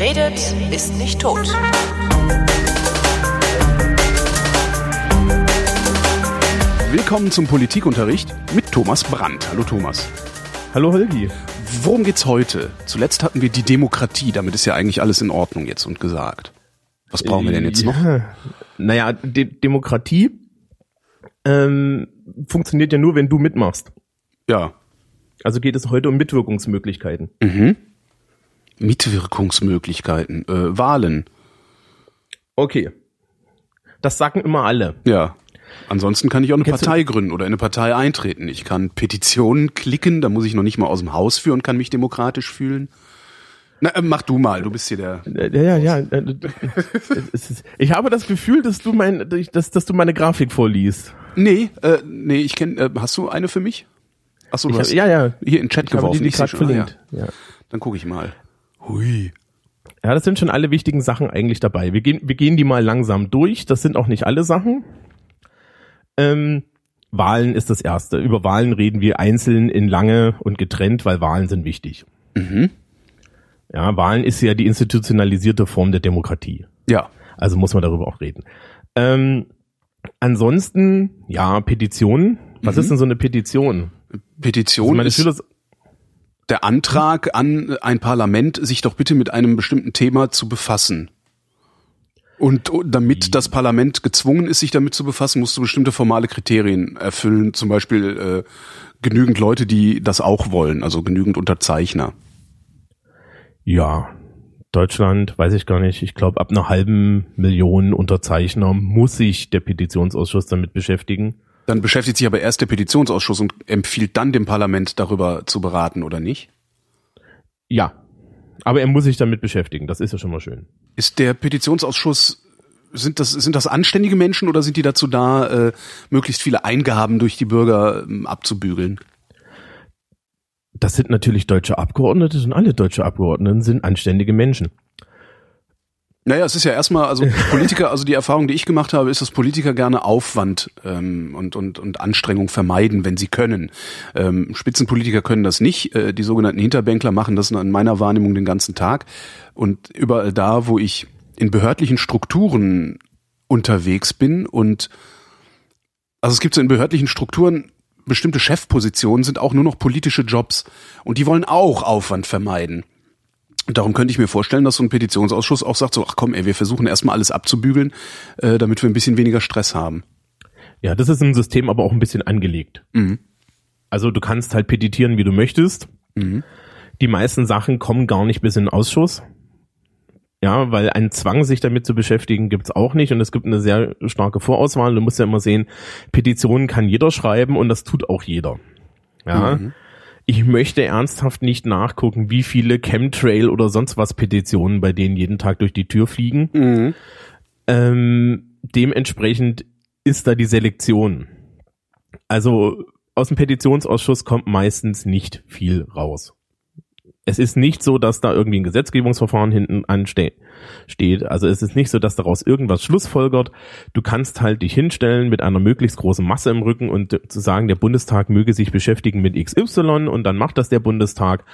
Wer redet, ist nicht tot. Willkommen zum Politikunterricht mit Thomas Brandt. Hallo Thomas. Hallo Holgi. Worum geht's heute? Zuletzt hatten wir die Demokratie. Damit ist ja eigentlich alles in Ordnung jetzt und gesagt. Was brauchen wir denn jetzt noch? Ja, naja, De Demokratie ähm, funktioniert ja nur, wenn du mitmachst. Ja. Also geht es heute um Mitwirkungsmöglichkeiten. Mhm. Mitwirkungsmöglichkeiten, äh, Wahlen. Okay. Das sagen immer alle. Ja. Ansonsten kann ich auch eine Kennst Partei gründen oder in eine Partei eintreten. Ich kann Petitionen klicken, da muss ich noch nicht mal aus dem Haus führen und kann mich demokratisch fühlen. Na, äh, mach du mal, du bist hier der. Ja, ja, ja. Ich habe das Gefühl, dass du mein, dass, dass du meine Grafik vorliest. Nee, äh, nee, ich kenne. Äh, hast du eine für mich? Achso, du Ich hab, hast ja, ja. hier in den Chat Ich habe geworfen. die, die Ich gerade schon, ah, verlinkt. ja. Ja. Dann gucke ich mal. Hui. Ja, das sind schon alle wichtigen Sachen eigentlich dabei. Wir gehen, wir gehen die mal langsam durch. Das sind auch nicht alle Sachen. Ähm, Wahlen ist das erste. Über Wahlen reden wir einzeln in lange und getrennt, weil Wahlen sind wichtig. Mhm. Ja, Wahlen ist ja die institutionalisierte Form der Demokratie. Ja. Also muss man darüber auch reden. Ähm, ansonsten, ja, Petitionen. Was Mhm. ist denn so eine Petition? Petition Also meine ist Schüler, der Antrag an ein Parlament, sich doch bitte mit einem bestimmten Thema zu befassen. Und damit das Parlament gezwungen ist, sich damit zu befassen, musst du bestimmte formale Kriterien erfüllen. Zum Beispiel äh, genügend Leute, die das auch wollen, also genügend Unterzeichner. ja, Deutschland, weiß ich gar nicht. Ich glaube, ab einer halben Million Unterzeichner muss sich der Petitionsausschuss damit beschäftigen. Dann beschäftigt sich aber erst der Petitionsausschuss und empfiehlt dann dem Parlament darüber zu beraten, oder nicht? Ja, aber er muss sich damit beschäftigen. Das ist ja schon mal schön. Ist der Petitionsausschuss, sind das, sind das anständige Menschen oder sind die dazu da, äh, möglichst viele Eingaben durch die Bürger ähm, abzubügeln? Das sind natürlich deutsche Abgeordnete und alle deutsche Abgeordneten sind anständige Menschen. Naja, es ist ja erstmal, also Politiker, also die Erfahrung, die ich gemacht habe, ist, dass Politiker gerne Aufwand ähm, und, und, und Anstrengung vermeiden, wenn sie können. Ähm, Spitzenpolitiker können das nicht. Äh, die sogenannten Hinterbänkler machen das in meiner Wahrnehmung den ganzen Tag. Und überall da, wo ich in behördlichen Strukturen unterwegs bin und also es gibt so in behördlichen Strukturen bestimmte Chefpositionen sind auch nur noch politische Jobs und die wollen auch Aufwand vermeiden. Darum könnte ich mir vorstellen, dass so ein Petitionsausschuss auch sagt, so, ach komm, ey, wir versuchen erstmal alles abzubügeln, äh, damit wir ein bisschen weniger Stress haben. Ja, das ist im System aber auch ein bisschen angelegt. Mhm. Also du kannst halt petitieren, wie du möchtest. Mhm. Die meisten Sachen kommen gar nicht bis in den Ausschuss. Ja, weil ein Zwang, sich damit zu beschäftigen, gibt's auch nicht. Und es gibt eine sehr starke Vorauswahl. Du musst ja immer sehen, Petitionen kann jeder schreiben und das tut auch jeder. Ja. Mhm. Ich möchte ernsthaft nicht nachgucken, wie viele Chemtrail oder sonst was Petitionen bei denen jeden Tag durch die Tür fliegen. Mhm. Ähm, dementsprechend ist da die Selektion. Also aus dem Petitionsausschuss kommt meistens nicht viel raus. Es ist nicht so, dass da irgendwie ein Gesetzgebungsverfahren hinten ansteht. Also es ist nicht so, dass daraus irgendwas schlussfolgert. Du kannst halt dich hinstellen mit einer möglichst großen Masse im Rücken und zu sagen, der Bundestag möge sich beschäftigen mit XY und dann macht das der Bundestag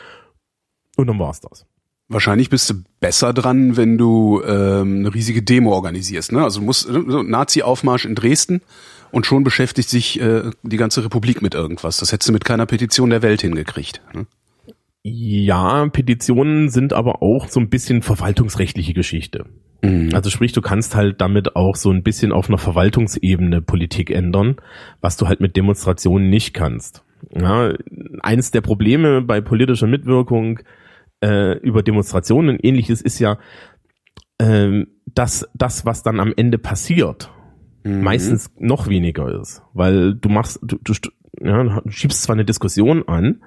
und dann war's das. Wahrscheinlich bist du besser dran, wenn du ähm, eine riesige Demo organisierst. Ne? Also musst äh, so Nazi-Aufmarsch in Dresden und schon beschäftigt sich äh, die ganze Republik mit irgendwas. Das hättest du mit keiner Petition der Welt hingekriegt. Ne? Ja, Petitionen sind aber auch so ein bisschen verwaltungsrechtliche Geschichte. Mhm. Also sprich, du kannst halt damit auch so ein bisschen auf einer Verwaltungsebene Politik ändern, was du halt mit Demonstrationen nicht kannst. Ja, eins der Probleme bei politischer Mitwirkung äh, über Demonstrationen und ähnliches ist ja, ähm, dass das, was dann am Ende passiert, Mhm. meistens noch weniger ist. Weil du machst, du, du, ja, du schiebst zwar eine Diskussion an,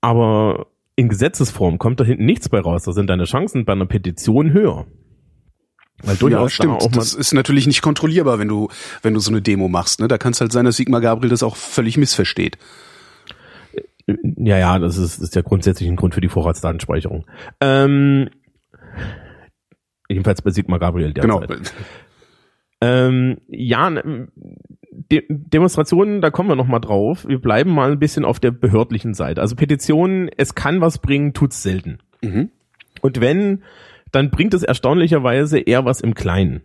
aber in Gesetzesform kommt da hinten nichts bei raus. Da sind deine Chancen bei einer Petition höher. Weil Ja, durchaus da stimmt. auch Das ist natürlich nicht kontrollierbar, wenn du, wenn du so eine Demo machst. Ne? Da kann es halt sein, dass Sigmar Gabriel das auch völlig missversteht. ja, ja, das ist, ist ja grundsätzlich ein Grund für die Vorratsdatenspeicherung. Ähm, jedenfalls bei Sigmar Gabriel Genau. derzeit. Ähm, ja, ne, De Demonstrationen, da kommen wir noch mal drauf. Wir bleiben mal ein bisschen auf der behördlichen Seite. Also Petitionen, es kann was bringen, tut's selten. Mhm. Und wenn, dann bringt es erstaunlicherweise eher was im Kleinen.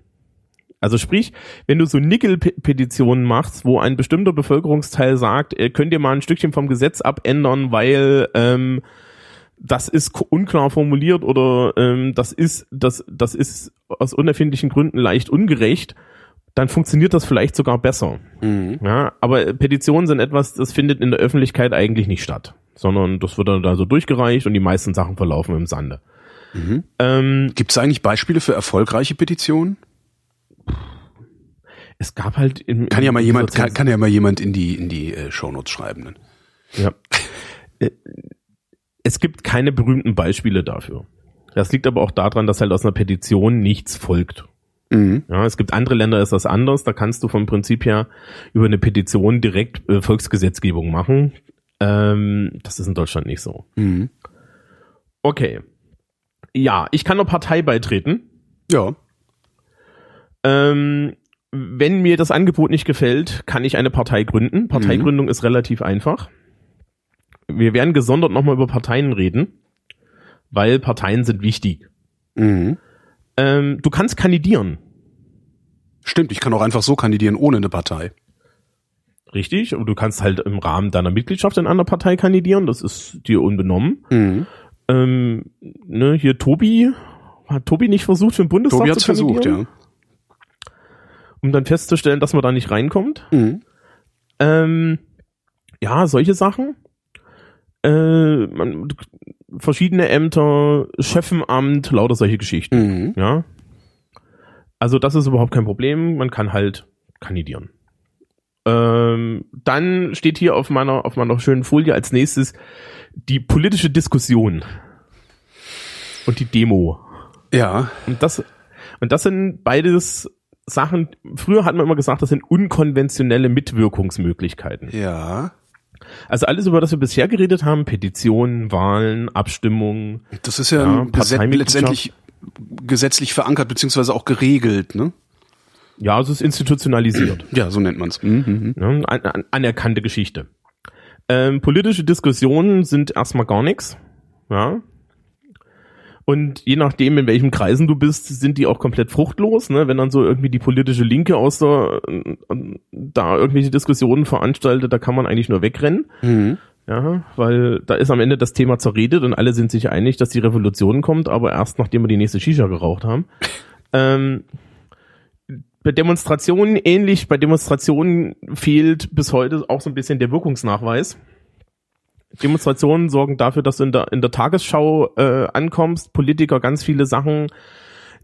Also sprich, wenn du so Nickel-Petitionen machst, wo ein bestimmter Bevölkerungsteil sagt, äh, könnt ihr mal ein Stückchen vom Gesetz abändern, weil ähm, das ist unklar formuliert oder ähm, das ist das das ist aus unerfindlichen Gründen leicht ungerecht, dann funktioniert das vielleicht sogar besser. Mhm. Ja, aber Petitionen sind etwas, das findet in der Öffentlichkeit eigentlich nicht statt, sondern das wird dann da so durchgereicht und die meisten Sachen verlaufen im Sande. Mhm. Ähm, Gibt es eigentlich Beispiele für erfolgreiche Petitionen? es gab halt im, kann ja mal jemand kann, kann, ja mal jemand in die in die äh, Shownotes schreiben. Ja. Äh, es gibt keine berühmten Beispiele dafür. Das liegt aber auch daran, dass halt aus einer Petition nichts folgt. Mhm. Ja, es gibt andere Länder, ist das anders. Da kannst du vom Prinzip her über eine Petition direkt äh, Volksgesetzgebung machen. Ähm, das ist in Deutschland nicht so. Mhm. Okay. Ja, ich kann eine Partei beitreten. Ja. Ähm, wenn mir das Angebot nicht gefällt, kann ich eine Partei gründen. Parteigründung mhm. ist relativ einfach. Wir werden gesondert nochmal über Parteien reden, weil Parteien sind wichtig. Mhm. Ähm, du kannst kandidieren. Stimmt, ich kann auch einfach so kandidieren ohne eine Partei. Richtig, und du kannst halt im Rahmen deiner Mitgliedschaft in einer Partei kandidieren, das ist dir unbenommen. Mhm. Ähm, ne, hier Tobi, hat Tobi nicht versucht, für den Bundestag Tobi hat's zu kandidieren? versucht, ja um dann festzustellen, dass man da nicht reinkommt. Mhm. Ähm, ja, solche Sachen. Äh, man, verschiedene Ämter, Chefenamt, lauter solche Geschichten. Mhm. Ja. Also das ist überhaupt kein Problem. Man kann halt kandidieren. Ähm, dann steht hier auf meiner auf meiner schönen Folie als nächstes die politische Diskussion und die Demo. Ja. Und das und das sind beides Sachen, früher hat man immer gesagt, das sind unkonventionelle Mitwirkungsmöglichkeiten. Ja. Also alles, über das wir bisher geredet haben, Petitionen, Wahlen, Abstimmungen. Das ist ja, ja Gesetz, letztendlich gesetzlich verankert, beziehungsweise auch geregelt, ne? Ja, also es ist institutionalisiert. Ja, so nennt man es. Mhm. Ja, an, an, anerkannte Geschichte. Ähm, politische Diskussionen sind erstmal gar nichts. Ja, und je nachdem, in welchen Kreisen du bist, sind die auch komplett fruchtlos. Ne? Wenn dann so irgendwie die politische Linke aus der, da irgendwelche Diskussionen veranstaltet, da kann man eigentlich nur wegrennen. Mhm. Ja, weil da ist am Ende das Thema zerredet und alle sind sich einig, dass die Revolution kommt, aber erst nachdem wir die nächste Shisha geraucht haben. ähm, bei Demonstrationen ähnlich, bei Demonstrationen fehlt bis heute auch so ein bisschen der Wirkungsnachweis. Demonstrationen sorgen dafür, dass du in der, in der Tagesschau äh, ankommst, Politiker ganz viele Sachen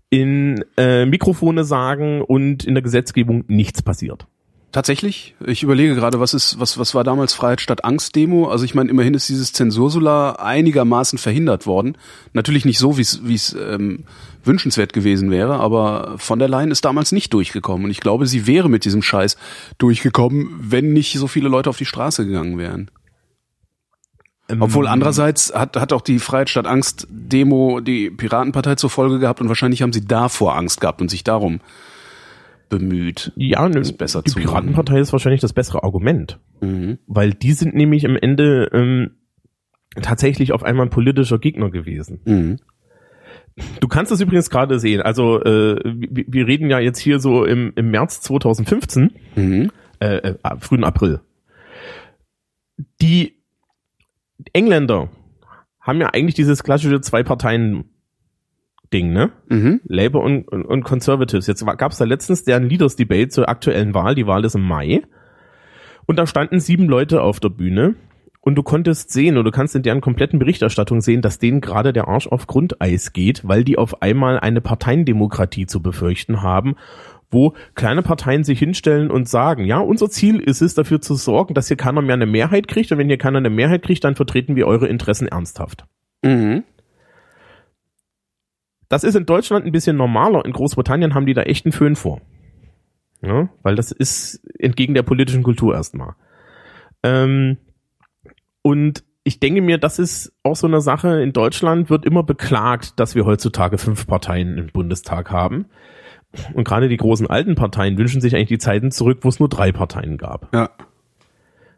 in äh, Mikrofone sagen und in der Gesetzgebung nichts passiert. Tatsächlich? Ich überlege gerade, was ist, was, was war damals Freiheit statt Angst Demo? Also ich meine, immerhin ist dieses Zensursolar einigermaßen verhindert worden. Natürlich nicht so, wie es, wie es ähm, wünschenswert gewesen wäre, aber von der Leyen ist damals nicht durchgekommen. Und ich glaube, sie wäre mit diesem Scheiß durchgekommen, wenn nicht so viele Leute auf die Straße gegangen wären. Ähm, Obwohl andererseits hat, hat auch die Freiheit statt Angst Demo die Piratenpartei zur Folge gehabt und wahrscheinlich haben sie davor Angst gehabt und sich darum bemüht, ja, ne, es besser die zu Piratenpartei machen. ist wahrscheinlich das bessere Argument, mhm. weil die sind nämlich am Ende ähm, tatsächlich auf einmal ein politischer Gegner gewesen. Mhm. Du kannst es übrigens gerade sehen. Also äh, wir, wir, reden ja jetzt hier so im, im März 2015, mhm. äh, äh, frühen April. Die Engländer haben ja eigentlich dieses klassische Zwei-Parteien-Ding, ne? Mhm. Labour und, und, und Conservatives. Jetzt gab es da letztens deren Leaders-Debate zur aktuellen Wahl. Die Wahl ist im Mai. Und da standen sieben Leute auf der Bühne. Und du konntest sehen, oder du kannst in deren kompletten Berichterstattung sehen, dass denen gerade der Arsch auf Grundeis geht, weil die auf einmal eine Parteiendemokratie zu befürchten haben wo kleine Parteien sich hinstellen und sagen, ja, unser Ziel ist es, dafür zu sorgen, dass hier keiner mehr eine Mehrheit kriegt und wenn hier keiner eine Mehrheit kriegt, dann vertreten wir eure Interessen ernsthaft. Mhm. Das ist in Deutschland ein bisschen normaler. In Großbritannien haben die da echt einen Föhn vor. Ja, weil das ist entgegen der politischen Kultur erstmal. Ähm, und ich denke mir, das ist auch so eine Sache. In Deutschland wird immer beklagt, dass wir heutzutage fünf Parteien im Bundestag haben. Und gerade die großen alten Parteien wünschen sich eigentlich die Zeiten zurück, wo es nur drei Parteien gab. Ja.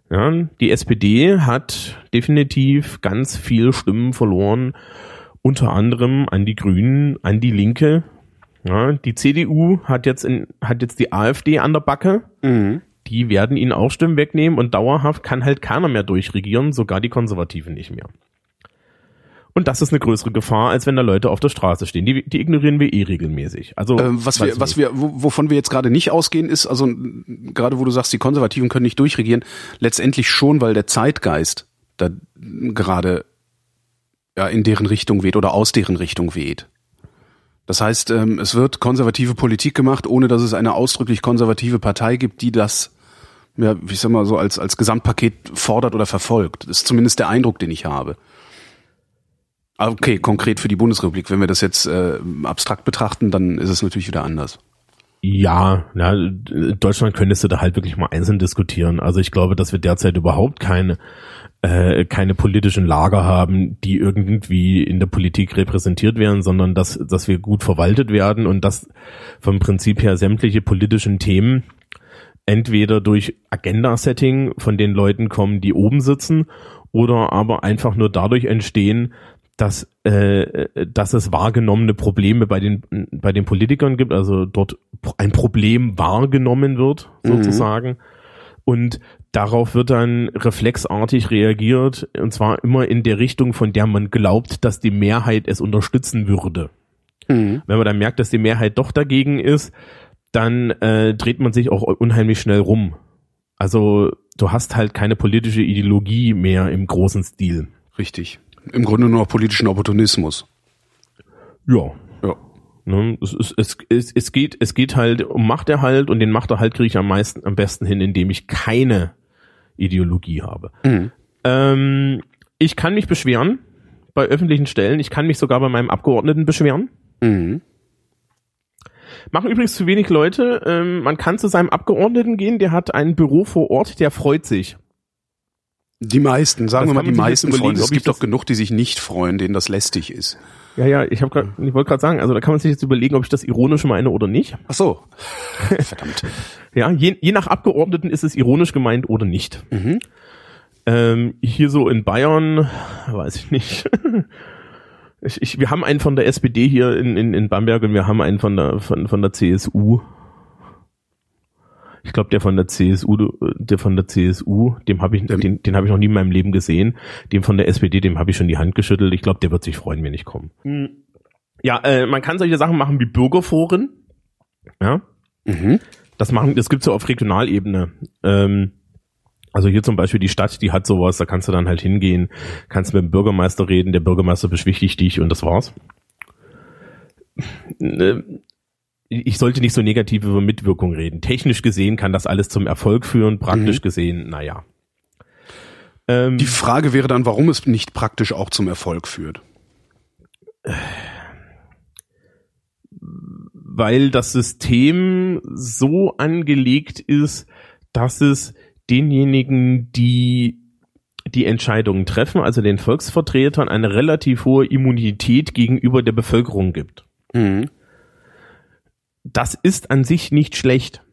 Ja, die SPD hat definitiv ganz viel Stimmen verloren unter anderem an die Grünen, an die Linke. Ja, die CDU hat jetzt in, hat jetzt die AfD an der Backe. Mhm. Die werden ihnen auch Stimmen wegnehmen und dauerhaft kann halt keiner mehr durchregieren, sogar die Konservativen nicht mehr. Und das ist eine größere Gefahr, als wenn da Leute auf der Straße stehen. Die, die ignorieren wir eh regelmäßig. Also Ähm, was wir, was wir, wo- wovon wir jetzt gerade nicht ausgehen, ist, also gerade wo du sagst, die Konservativen können nicht durchregieren, letztendlich schon, weil der Zeitgeist da gerade ja in deren Richtung weht oder aus deren Richtung weht. Das heißt, ähm, es wird konservative Politik gemacht, ohne dass es eine ausdrücklich konservative Partei gibt, die das, ja, wie ich sag mal so, als, als Gesamtpaket fordert oder verfolgt. Das ist zumindest der Eindruck, den ich habe. Ah, Okay, konkret für die Bundesrepublik. Wenn wir das jetzt äh, abstrakt betrachten, dann ist es natürlich wieder anders. Ja, na, Deutschland könntest du da halt wirklich mal einzeln diskutieren. Also ich glaube, dass wir derzeit überhaupt keine äh, keine politischen Lager haben, die irgendwie in der Politik repräsentiert werden, sondern dass dass wir gut verwaltet werden und dass vom Prinzip her sämtliche politischen Themen entweder durch Agenda-Setting von den Leuten kommen, die oben sitzen, oder aber einfach nur dadurch entstehen, dass, äh, dass es wahrgenommene Probleme bei den, bei den Politikern gibt, also dort ein Problem wahrgenommen wird, sozusagen. Und darauf wird dann reflexartig reagiert, und zwar immer in der Richtung, von der man glaubt, dass die Mehrheit es unterstützen würde. Wenn man dann merkt, dass die Mehrheit doch dagegen ist, dann äh, dreht man sich auch unheimlich schnell rum. Also du hast halt keine politische Ideologie mehr im großen Stil. Richtig. Im Grunde nur noch politischen Opportunismus. Ja. Ja. Ne, es, es, es, es, geht es geht halt um Machterhalt und den Machterhalt kriege ich am meisten am besten hin, indem ich keine Ideologie habe. Mhm. Ähm, ich kann mich beschweren bei öffentlichen Stellen. Ich kann mich sogar bei meinem Abgeordneten beschweren. Mhm. Machen übrigens zu wenig Leute. Ähm, man kann zu seinem Abgeordneten gehen, der hat ein Büro vor Ort, der freut sich. Die meisten, sagen Das wir mal, die meisten überlegen. Es gibt doch genug, die sich nicht freuen, denen das lästig ist. Ja, ja, ich, hab grad, ich wollte gerade sagen, also da kann man sich jetzt überlegen, ob ich das ironisch meine oder nicht. Ach so. Verdammt. Ja, je, je nach Abgeordneten ist es ironisch gemeint oder nicht. Mhm. Ähm, hier so in Bayern, weiß ich nicht. Ich, ich, wir haben einen von der SPD hier in, in, in Bamberg und wir haben einen von der von, von der CSU. Ich glaube, der von der CSU, der von der CSU, dem habe ich, den, den habe ich noch nie in meinem Leben gesehen. Dem von der SPD, dem habe ich schon die Hand geschüttelt. Ich glaube, der wird sich freuen, wenn ich komme. Ja, äh, man kann solche Sachen machen wie Bürgerforen. Ja, Mhm. das machen, das gibt's ja auf Regionalebene. Ähm, also hier zum Beispiel die Stadt, die hat sowas, da kannst du dann halt hingehen, kannst mit dem Bürgermeister reden, der Bürgermeister beschwichtigt dich und das war's. Ich sollte nicht so negativ über Mitwirkung reden. Technisch gesehen kann das alles zum Erfolg führen, praktisch Mhm. gesehen, naja. Ähm, Die Frage wäre dann, warum es nicht praktisch auch zum Erfolg führt. weil das System so angelegt ist, dass es denjenigen, die die Entscheidungen treffen, also den Volksvertretern, eine relativ hohe Immunität gegenüber der Bevölkerung gibt. Mhm. Das ist an sich nicht schlecht.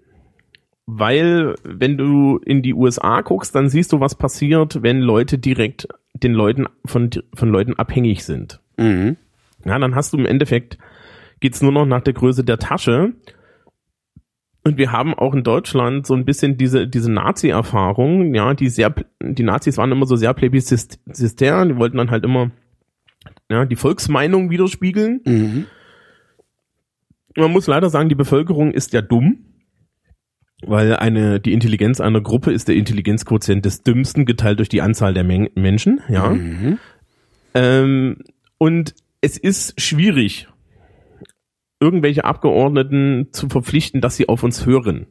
Weil, wenn du in die USA guckst, dann siehst du, was passiert, wenn Leute direkt den Leuten von, von Leuten abhängig sind. Mhm. Ja, dann hast du im Endeffekt, geht's nur noch nach der Größe der Tasche. Und wir haben auch in Deutschland so ein bisschen diese, diese Nazi-Erfahrung, ja, die sehr, die Nazis waren immer so sehr plebiszistär, die wollten dann halt immer, ja, die Volksmeinung widerspiegeln. Mhm. Man muss leider sagen, die Bevölkerung ist ja dumm, weil eine, die Intelligenz einer Gruppe ist der Intelligenzquotient des Dümmsten geteilt durch die Anzahl der Men Menschen, ja. Mhm. Ähm, und es ist schwierig, irgendwelche Abgeordneten zu verpflichten, dass sie auf uns hören.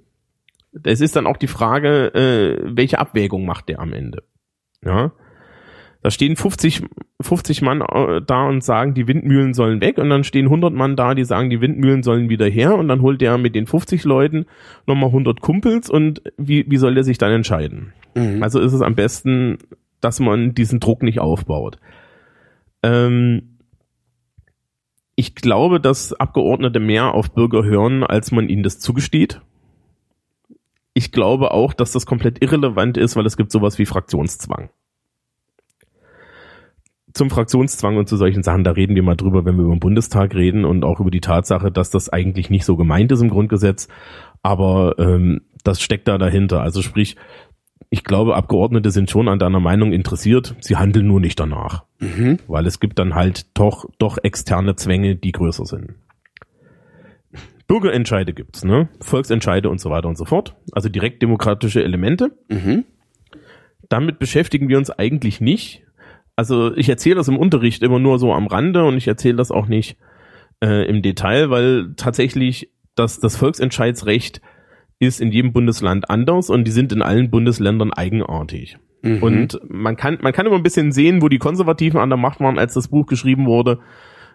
Es ist dann auch die Frage, äh, welche Abwägung macht der am Ende? Ja. Da stehen 50, 50 Mann äh, da und sagen, die Windmühlen sollen weg und dann stehen 100 Mann da, die sagen, die Windmühlen sollen wieder her und dann holt der mit den 50 Leuten nochmal 100 Kumpels und wie, wie soll der sich dann entscheiden? Mhm. Also ist es am besten, dass man diesen Druck nicht aufbaut. Ähm, ich glaube, dass Abgeordnete mehr auf Bürger hören, als man ihnen das zugesteht. Ich glaube auch, dass das komplett irrelevant ist, weil es gibt sowas wie Fraktionszwang. Zum Fraktionszwang und zu solchen Sachen, da reden wir mal drüber, wenn wir über den Bundestag reden und auch über die Tatsache, dass das eigentlich nicht so gemeint ist im Grundgesetz, aber ähm, das steckt da dahinter. Also sprich, ich glaube, Abgeordnete sind schon an deiner Meinung interessiert, sie handeln nur nicht danach. Mhm. Weil es gibt dann halt doch, doch externe Zwänge, die größer sind. Bürgerentscheide gibt's, ne? Volksentscheide und so weiter und so fort. Also direkt demokratische Elemente. Mhm. Damit beschäftigen wir uns eigentlich nicht. Also ich erzähle das im Unterricht immer nur so am Rande und ich erzähle das auch nicht äh, im Detail, weil tatsächlich das, das Volksentscheidsrecht ist in jedem Bundesland anders und die sind in allen Bundesländern eigenartig. Mhm. Und man kann, man kann immer ein bisschen sehen, wo die Konservativen an der Macht waren, als das Buch geschrieben wurde.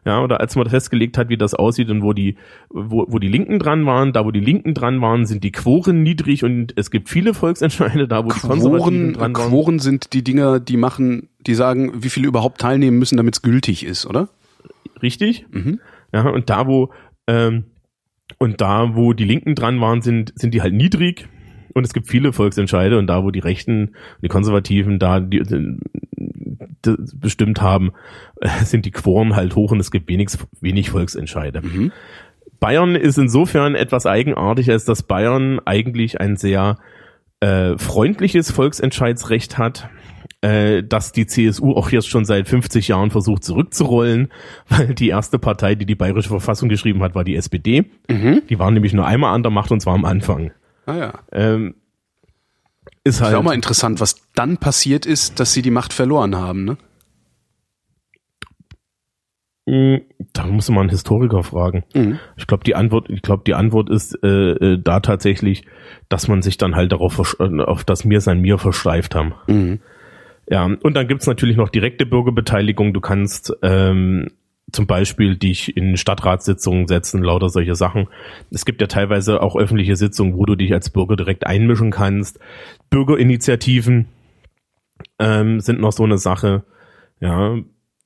Ja, oder als man festgelegt hat, wie das aussieht und wo die, wo, wo die Linken dran waren, da wo die Linken dran waren, sind die Quoren niedrig und es gibt viele Volksentscheide, da wo Quoren, die Konservativen dran waren. Quoren sind die Dinger, die machen, die sagen, wie viele überhaupt teilnehmen müssen, damit es gültig ist, oder? Richtig. Mhm. Ja, und da wo, ähm, und da, wo die Linken dran waren, sind, sind die halt niedrig. Und es gibt viele Volksentscheide und da, wo die Rechten, die Konservativen da die, die bestimmt haben, sind die Quoren halt hoch und es gibt wenig, wenig Volksentscheide. Mhm. Bayern ist insofern etwas eigenartig, als dass Bayern eigentlich ein sehr äh, freundliches Volksentscheidsrecht hat äh, dass die CSU auch jetzt schon seit 50 Jahren versucht zurückzurollen, weil die erste Partei, die die bayerische Verfassung geschrieben hat, war die SPD. Mhm. Die waren nämlich nur einmal an der Macht und zwar am Anfang. Ah ja. Ähm, ist halt. Ist auch mal interessant, was dann passiert ist, dass sie die Macht verloren haben, ne? Hm, da muss man einen Historiker fragen. Mhm. Ich glaube, die Antwort, ich glaube, die Antwort ist äh, äh, da tatsächlich, dass man sich dann halt darauf, auf das Mir sein Mir versteift haben. Mhm. Ja, und dann gibt's natürlich noch direkte Bürgerbeteiligung. Du kannst ähm, zum Beispiel dich in Stadtratssitzungen setzen, lauter solche Sachen. Es gibt ja teilweise auch öffentliche Sitzungen, wo du dich als Bürger direkt einmischen kannst. Bürgerinitiativen ähm, sind noch so eine Sache. Ja,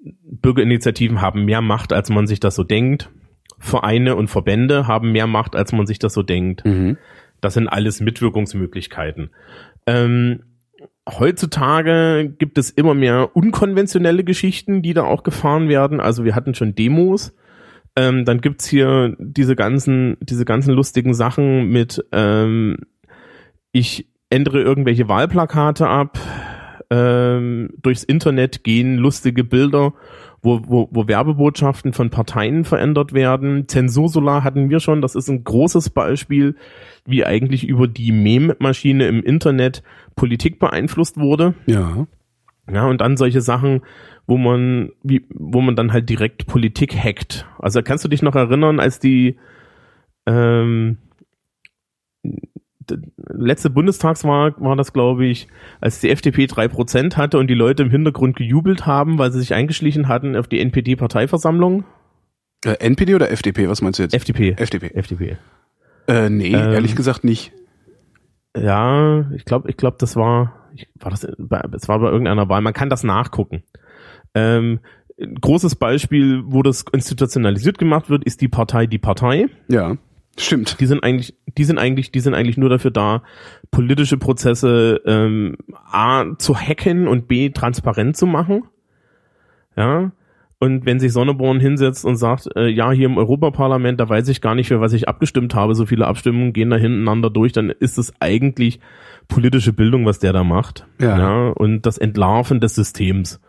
Bürgerinitiativen haben mehr Macht, als man sich das so denkt. Vereine und Verbände haben mehr Macht, als man sich das so denkt. Mhm. Das sind alles Mitwirkungsmöglichkeiten. Ähm, heutzutage gibt es immer mehr unkonventionelle Geschichten, die da auch gefahren werden. Also wir hatten schon Demos. Ähm, dann gibt's hier diese ganzen, diese ganzen lustigen Sachen mit, ähm, ich ändere irgendwelche Wahlplakate ab, ähm, durchs Internet gehen lustige Bilder, wo, wo, wo Werbebotschaften von Parteien verändert werden. Zensursolar hatten wir schon, das ist ein großes Beispiel, wie eigentlich über die Meme-Maschine im Internet Politik beeinflusst wurde. Ja. Ja, und dann solche Sachen, wo man, wie, wo man dann halt direkt Politik hackt. Also kannst du dich noch erinnern, als die ähm, letzte Bundestagswahl war das, glaube ich, als die FDP drei Prozent hatte und die Leute im Hintergrund gejubelt haben, weil sie sich eingeschlichen hatten auf die NPD-Parteiversammlung. Äh, NPD oder FDP? Was meinst du jetzt? FDP. FDP. FDP. Äh, nee, ähm, ehrlich gesagt nicht. Ja, ich glaube, ich glaube, das war, war das, es war bei irgendeiner Wahl. Man kann das nachgucken. Ähm, großes Beispiel, wo das institutionalisiert gemacht wird, ist die Partei Die Partei. Ja, stimmt. Die sind eigentlich, die sind eigentlich, die sind eigentlich nur dafür da, politische Prozesse ähm, a zu hacken und b transparent zu machen. Ja, und wenn sich Sonneborn hinsetzt und sagt, äh, ja, hier im Europaparlament, da weiß ich gar nicht, für was ich abgestimmt habe, so viele Abstimmungen gehen da hintereinander durch, dann ist es eigentlich politische Bildung, was der da macht. Ja. ja und das Entlarven des Systems.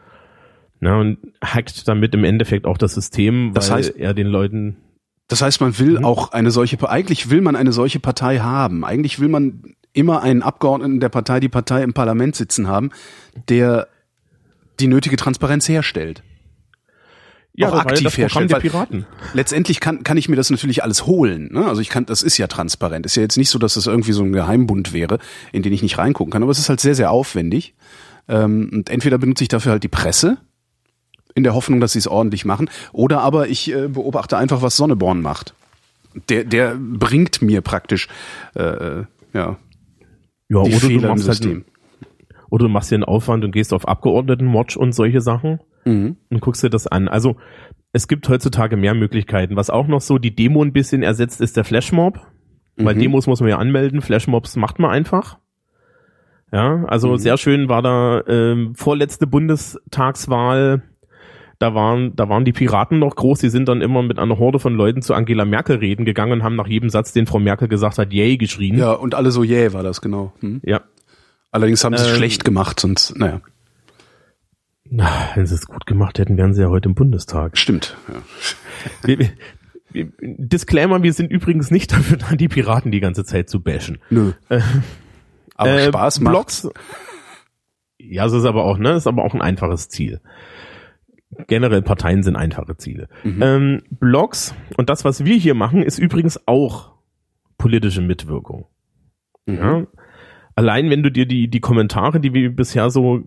Ja, und hackt damit im Endeffekt auch das System, weil das heißt, er den Leuten. Das heißt, man will mhm. auch eine solche, eigentlich will man eine solche Partei haben. Eigentlich will man immer einen Abgeordneten der Partei, die Partei im Parlament sitzen haben, der die nötige Transparenz herstellt ja, auch aktiv das herstellt. Der Piraten. Letztendlich kann, kann ich mir das natürlich alles holen. Ne? Also ich kann, das ist ja transparent. Ist ja jetzt nicht so, dass das irgendwie so ein Geheimbund wäre, in den ich nicht reingucken kann. Aber es ist halt sehr, sehr aufwendig. Ähm, und entweder benutze ich dafür halt die Presse, in der Hoffnung, dass sie es ordentlich machen, oder aber ich äh, beobachte einfach, was Sonneborn macht. Der, der bringt mir praktisch äh, äh ja, ja die oder Fehler du machst im System. Halt oder du machst dir einen Aufwand und gehst auf Abgeordnetenwatch und solche Sachen mhm. und guckst dir das an. Also es gibt heutzutage mehr Möglichkeiten. Was auch noch so die Demo ein bisschen ersetzt, ist der Flashmob. Mhm. Weil Demos muss man ja anmelden, Flashmobs macht man einfach. Ja, also mhm. sehr schön war da ähm, vorletzte Bundestagswahl da waren, da waren die Piraten noch groß, die sind dann immer mit einer Horde von Leuten zu Angela Merkel reden gegangen und haben nach jedem Satz, den Frau Merkel gesagt hat, yay geschrien. Ja, und alle so yay war das, genau. Hm. Ja. Allerdings haben sie es Ähm, schlecht gemacht, sonst, naja, Na, wenn sie es gut gemacht hätten, wären sie ja heute im Bundestag. stimmt. Ja. Disclaimer, wir sind übrigens nicht dafür da, die Piraten die ganze Zeit zu bashen. Nö. Aber Äh, Spaß macht. Blogs, ja, es ist aber auch, ne, ist aber auch ein einfaches Ziel. Generell Parteien sind einfache Ziele. Mhm. Ähm, Blogs und das, was wir hier machen, ist übrigens auch politische Mitwirkung. Mhm. Ja? Allein wenn du dir die, die Kommentare, die wir bisher so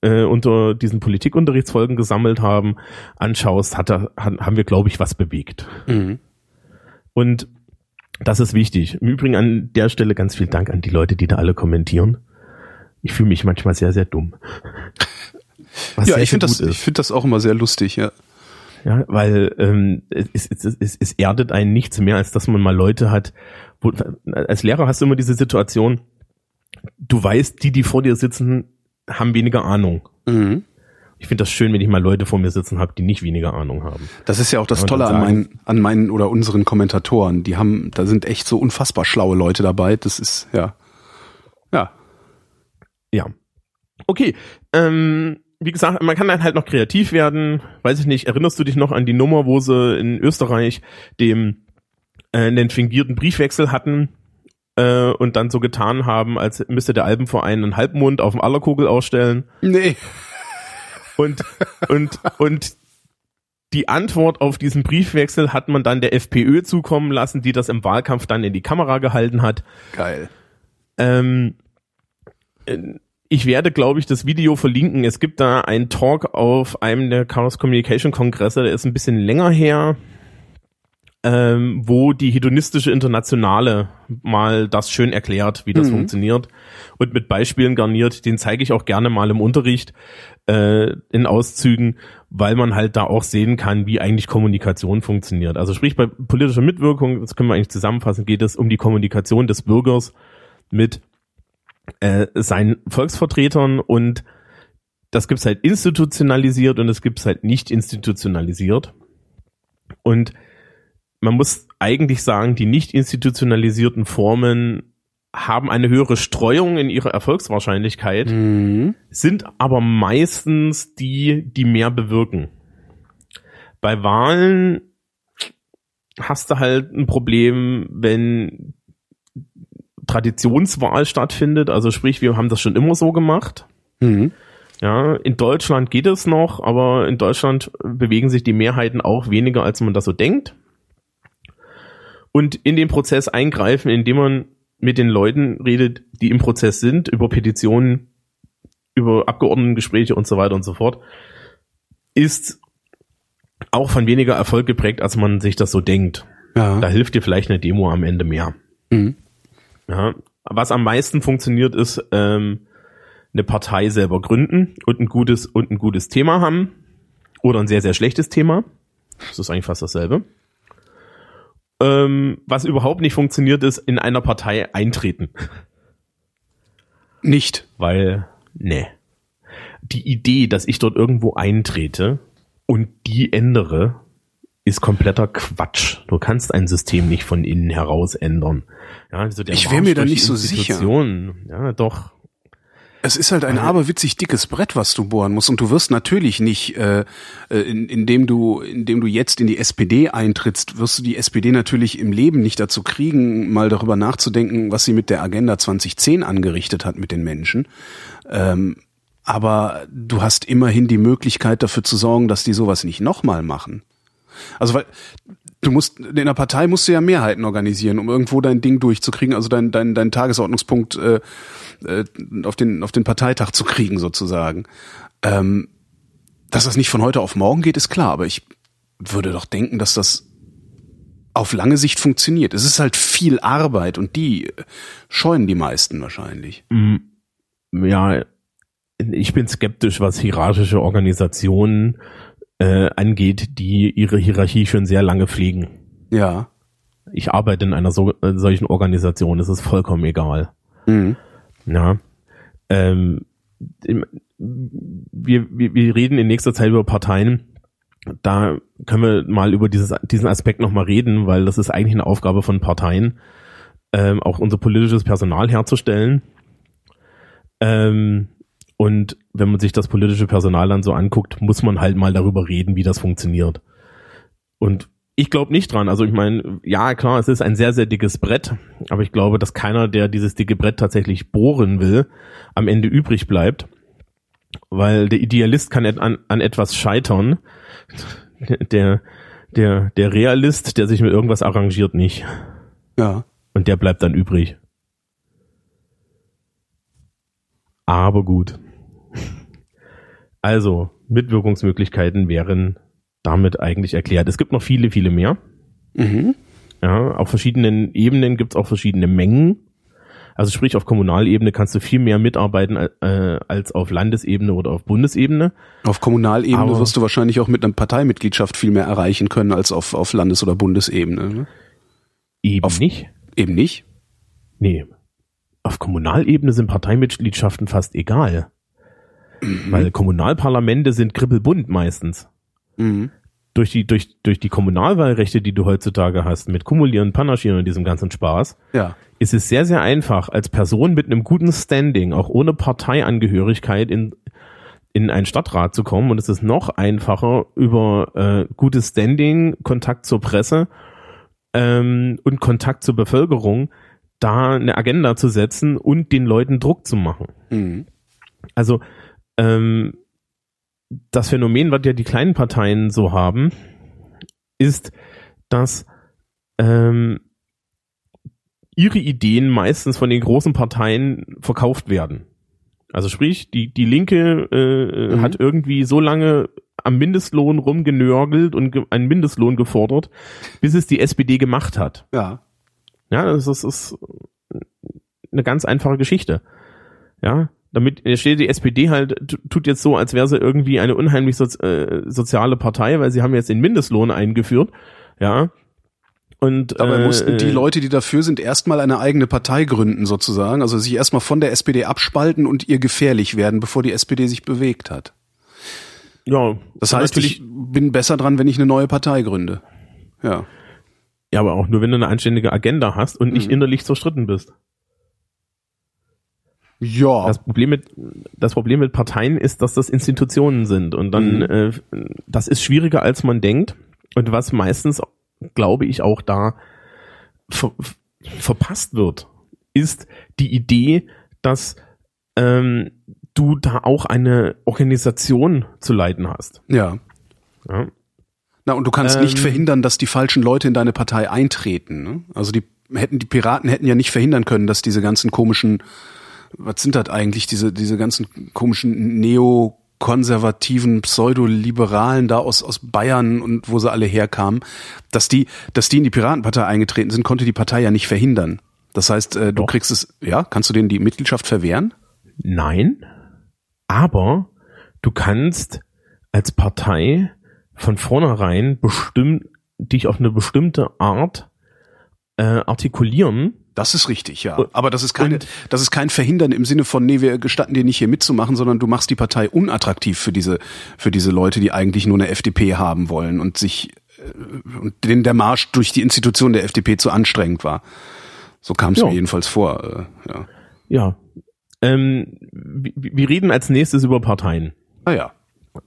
äh, unter diesen Politikunterrichtsfolgen gesammelt haben, anschaust, hat, hat, haben wir, glaube ich, was bewegt. Mhm. Und das ist wichtig. Im Übrigen an der Stelle ganz viel Dank an die Leute, die da alle kommentieren. Ich fühle mich manchmal sehr, sehr dumm. Was Ja, sehr, ich finde das, ich finde das auch immer sehr lustig, ja. Ja, weil ähm, es, es, es, es erdet einen nichts mehr, als dass man mal Leute hat. Wo, als Lehrer hast du immer diese Situation, du weißt, die, die vor dir sitzen, haben weniger Ahnung. Mhm. Ich finde das schön, wenn ich mal Leute vor mir sitzen habe, die nicht weniger Ahnung haben. Das ist ja auch das man Tolle an meinen, an meinen oder unseren Kommentatoren. Die haben, da sind echt so unfassbar schlaue Leute dabei. Das ist, ja. Ja. Ja. Okay. Ähm, wie gesagt, man kann dann halt noch kreativ werden. Weiß ich nicht, erinnerst du dich noch an die Nummer, wo sie in Österreich dem äh, den fingierten Briefwechsel hatten äh, und dann so getan haben, als müsste der Alpenverein einen Halbmond auf dem Allerkugel ausstellen Nee. und und und die Antwort auf diesen Briefwechsel hat man dann der FPÖ zukommen lassen, die das im Wahlkampf dann in die Kamera gehalten hat. Geil. Ähm, äh, ich werde, glaube ich, das Video verlinken. Es gibt da einen Talk auf einem der Chaos Communication Kongresse, der ist ein bisschen länger her, ähm, wo die hedonistische Internationale mal das schön erklärt, wie das Mhm. funktioniert und mit Beispielen garniert. Den zeige ich auch gerne mal im Unterricht äh, in Auszügen, weil man halt da auch sehen kann, wie eigentlich Kommunikation funktioniert. Also sprich bei politischer Mitwirkung, das können wir eigentlich zusammenfassen, geht es um die Kommunikation des Bürgers mit äh, seinen Volksvertretern und das gibt's halt institutionalisiert und es gibt's halt nicht institutionalisiert. Und man muss eigentlich sagen, die nicht institutionalisierten Formen haben eine höhere Streuung in ihrer Erfolgswahrscheinlichkeit, Mhm. sind aber meistens die, die mehr bewirken. Bei Wahlen hast du halt ein Problem, wenn Traditionswahl stattfindet. Also sprich, wir haben das schon immer so gemacht. Mhm. Ja, in Deutschland geht es noch, aber in Deutschland bewegen sich die Mehrheiten auch weniger, als man das so denkt. Und in den Prozess eingreifen, indem man mit den Leuten redet, die im Prozess sind, über Petitionen, über Abgeordnetengespräche und so weiter und so fort, ist auch von weniger Erfolg geprägt, als man sich das so denkt. Ja. Da hilft dir vielleicht eine Demo am Ende mehr. Mhm. Ja, was am meisten funktioniert, ist ähm, eine Partei selber gründen und ein gutes und ein gutes Thema haben oder ein sehr sehr schlechtes Thema. Das ist eigentlich fast dasselbe. Ähm, was überhaupt nicht funktioniert, ist in einer Partei eintreten, Nicht. weil nee, die Idee, dass ich dort irgendwo eintrete und die ändere, ist kompletter Quatsch. Du kannst ein System nicht von innen heraus ändern. Ja, also der Ich wär mir da nicht so sicher. Ja, doch. Es ist halt ein aberwitzig dickes Brett, was du bohren musst. Und du wirst natürlich nicht, äh, äh, in, indem du, indem du jetzt in die SPD eintrittst, wirst du die SPD natürlich im Leben nicht dazu kriegen, mal darüber nachzudenken, was sie mit der Agenda 2010 angerichtet hat mit den Menschen. Ähm, aber du hast immerhin die Möglichkeit dafür zu sorgen, dass die sowas nicht nochmal machen. Also weil du musst in der Partei musst du ja Mehrheiten organisieren, um irgendwo dein Ding durchzukriegen, also dein dein dein Tagesordnungspunkt äh, äh, auf den auf den Parteitag zu kriegen sozusagen. Ähm, dass das nicht von heute auf morgen geht, ist klar, aber ich würde doch denken, dass das auf lange Sicht funktioniert. Es ist halt viel Arbeit und die scheuen die meisten wahrscheinlich. Ja, ich bin skeptisch, was hierarchische Organisationen äh, angeht, die ihre Hierarchie schon sehr lange pflegen. Ja. Ich arbeite in einer so, äh, solchen Organisation, es ist vollkommen egal. Mhm. Ja. Ähm, im- wir, wir, wir reden in nächster Zeit über Parteien, da können wir mal über dieses, diesen Aspekt nochmal reden, weil das ist eigentlich eine Aufgabe von Parteien, ähm, auch unser politisches Personal herzustellen. Ähm, und wenn man sich das politische Personal dann so anguckt, muss man halt mal darüber reden, wie das funktioniert. Und ich glaube nicht dran. Also ich meine, ja klar, es ist ein sehr, sehr dickes Brett, aber ich glaube, dass keiner, der dieses dicke Brett tatsächlich bohren will, am Ende übrig bleibt. Weil der Idealist kann an, an etwas scheitern. Der, der, der Realist, der sich mit irgendwas arrangiert, nicht. Ja. Und der bleibt dann übrig. Aber gut. Also, Mitwirkungsmöglichkeiten wären damit eigentlich erklärt. Es gibt noch viele, viele mehr. Mhm. Ja, auf verschiedenen Ebenen gibt es auch verschiedene Mengen. Also sprich, auf Kommunalebene kannst du viel mehr mitarbeiten äh, als auf Landesebene oder auf Bundesebene. Auf Kommunalebene Aber- wirst du wahrscheinlich auch mit einer Parteimitgliedschaft viel mehr erreichen können als auf, auf Landes- oder Bundesebene. Ne? Eben Auf- nicht. Eben nicht. Nee. Auf Kommunalebene sind Parteimitgliedschaften fast egal. Weil Kommunalparlamente sind kribbelbunt meistens. Mhm. Durch die, durch, durch die Kommunalwahlrechte, die du heutzutage hast, mit Kumulieren, Panaschieren und diesem ganzen Spaß, Ja. ist es sehr, sehr einfach, als Person mit einem guten Standing, auch ohne Parteiangehörigkeit in, in einen Stadtrat zu kommen. Und es ist noch einfacher, über äh, gutes Standing, Kontakt zur Presse ähm, und Kontakt zur Bevölkerung, da eine Agenda zu setzen und den Leuten Druck zu machen. Mhm. Also ähm, das Phänomen, was ja die kleinen Parteien so haben, ist, dass ähm, ihre Ideen meistens von den großen Parteien verkauft werden. Also sprich, die, die Linke äh, Mhm. hat irgendwie so lange am Mindestlohn rumgenörgelt und einen Mindestlohn gefordert, bis es die SPD gemacht hat. Ja. Ja, das ist, das ist eine ganz einfache Geschichte. Ja, damit steht die SPD halt tut jetzt so, als wäre sie irgendwie eine unheimlich sozi äh, soziale Partei, weil sie haben jetzt den Mindestlohn eingeführt. Ja. Und Dabei äh, mussten die Leute, die dafür sind, erstmal eine eigene Partei gründen sozusagen. Also sich erstmal von der SPD abspalten und ihr gefährlich werden, bevor die SPD sich bewegt hat. ja, Das heißt, ich bin besser dran, wenn ich eine neue Partei gründe. Ja. Ja, aber auch nur, wenn du eine anständige Agenda hast und nicht Mhm. innerlich zerstritten bist. Ja. Das Problem mit das Problem mit Parteien ist, dass das Institutionen sind und dann Mhm. äh, das ist schwieriger als man denkt und was meistens glaube ich auch da ver verpasst wird, ist die Idee, dass ähm, du da auch eine Organisation zu leiten hast. ja. Ja? Na, und du kannst Ähm, nicht verhindern, dass die falschen Leute in deine Partei eintreten. Ne? Also die hätten, die Piraten hätten ja nicht verhindern können, dass diese ganzen komischen, was sind das eigentlich, diese, diese ganzen komischen neokonservativen, pseudoliberalen da aus, aus Bayern und wo sie alle herkamen, dass die, dass die in die Piratenpartei eingetreten sind, konnte die Partei ja nicht verhindern. Das heißt, äh, du Doch. kriegst es, ja, kannst du denen die Mitgliedschaft verwehren? Nein, aber du kannst als Partei von vornherein bestimmt dich auf eine bestimmte Art äh, artikulieren. Das ist richtig, ja. Aber das ist keine, und- das ist kein Verhindern im Sinne von, nee, wir gestatten dir nicht hier mitzumachen, sondern du machst die Partei unattraktiv für diese, für diese Leute, die eigentlich nur eine FDP haben wollen und sich, äh, und denen der Marsch durch die Institution der FDP zu anstrengend war. So kam es Ja. mir jedenfalls vor, äh, ja. Ja. Ähm, wir, wir reden als nächstes über Parteien. Ah ja.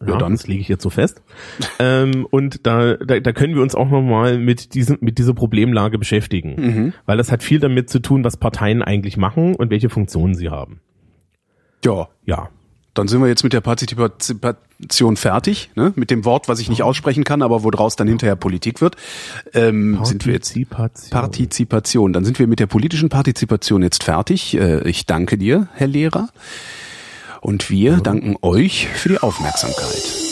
Ja, Ja, dann. Das lege ich jetzt so fest. ähm, und da, da, da können wir uns auch nochmal mit, diesem, mit dieser Problemlage beschäftigen. Mhm. Weil das hat viel damit zu tun, was Parteien eigentlich machen und welche Funktionen sie haben. Ja. Ja. Dann sind wir jetzt mit der Partizipation fertig, ne? mit dem Wort, was ich nicht aussprechen kann, aber wo draus dann hinterher Politik wird. Ähm, sind wir jetzt Partizipation. Partizipation. Dann sind wir mit der politischen Partizipation jetzt fertig. Äh, Ich danke dir, Herr Lehrer. Und wir danken euch für die Aufmerksamkeit.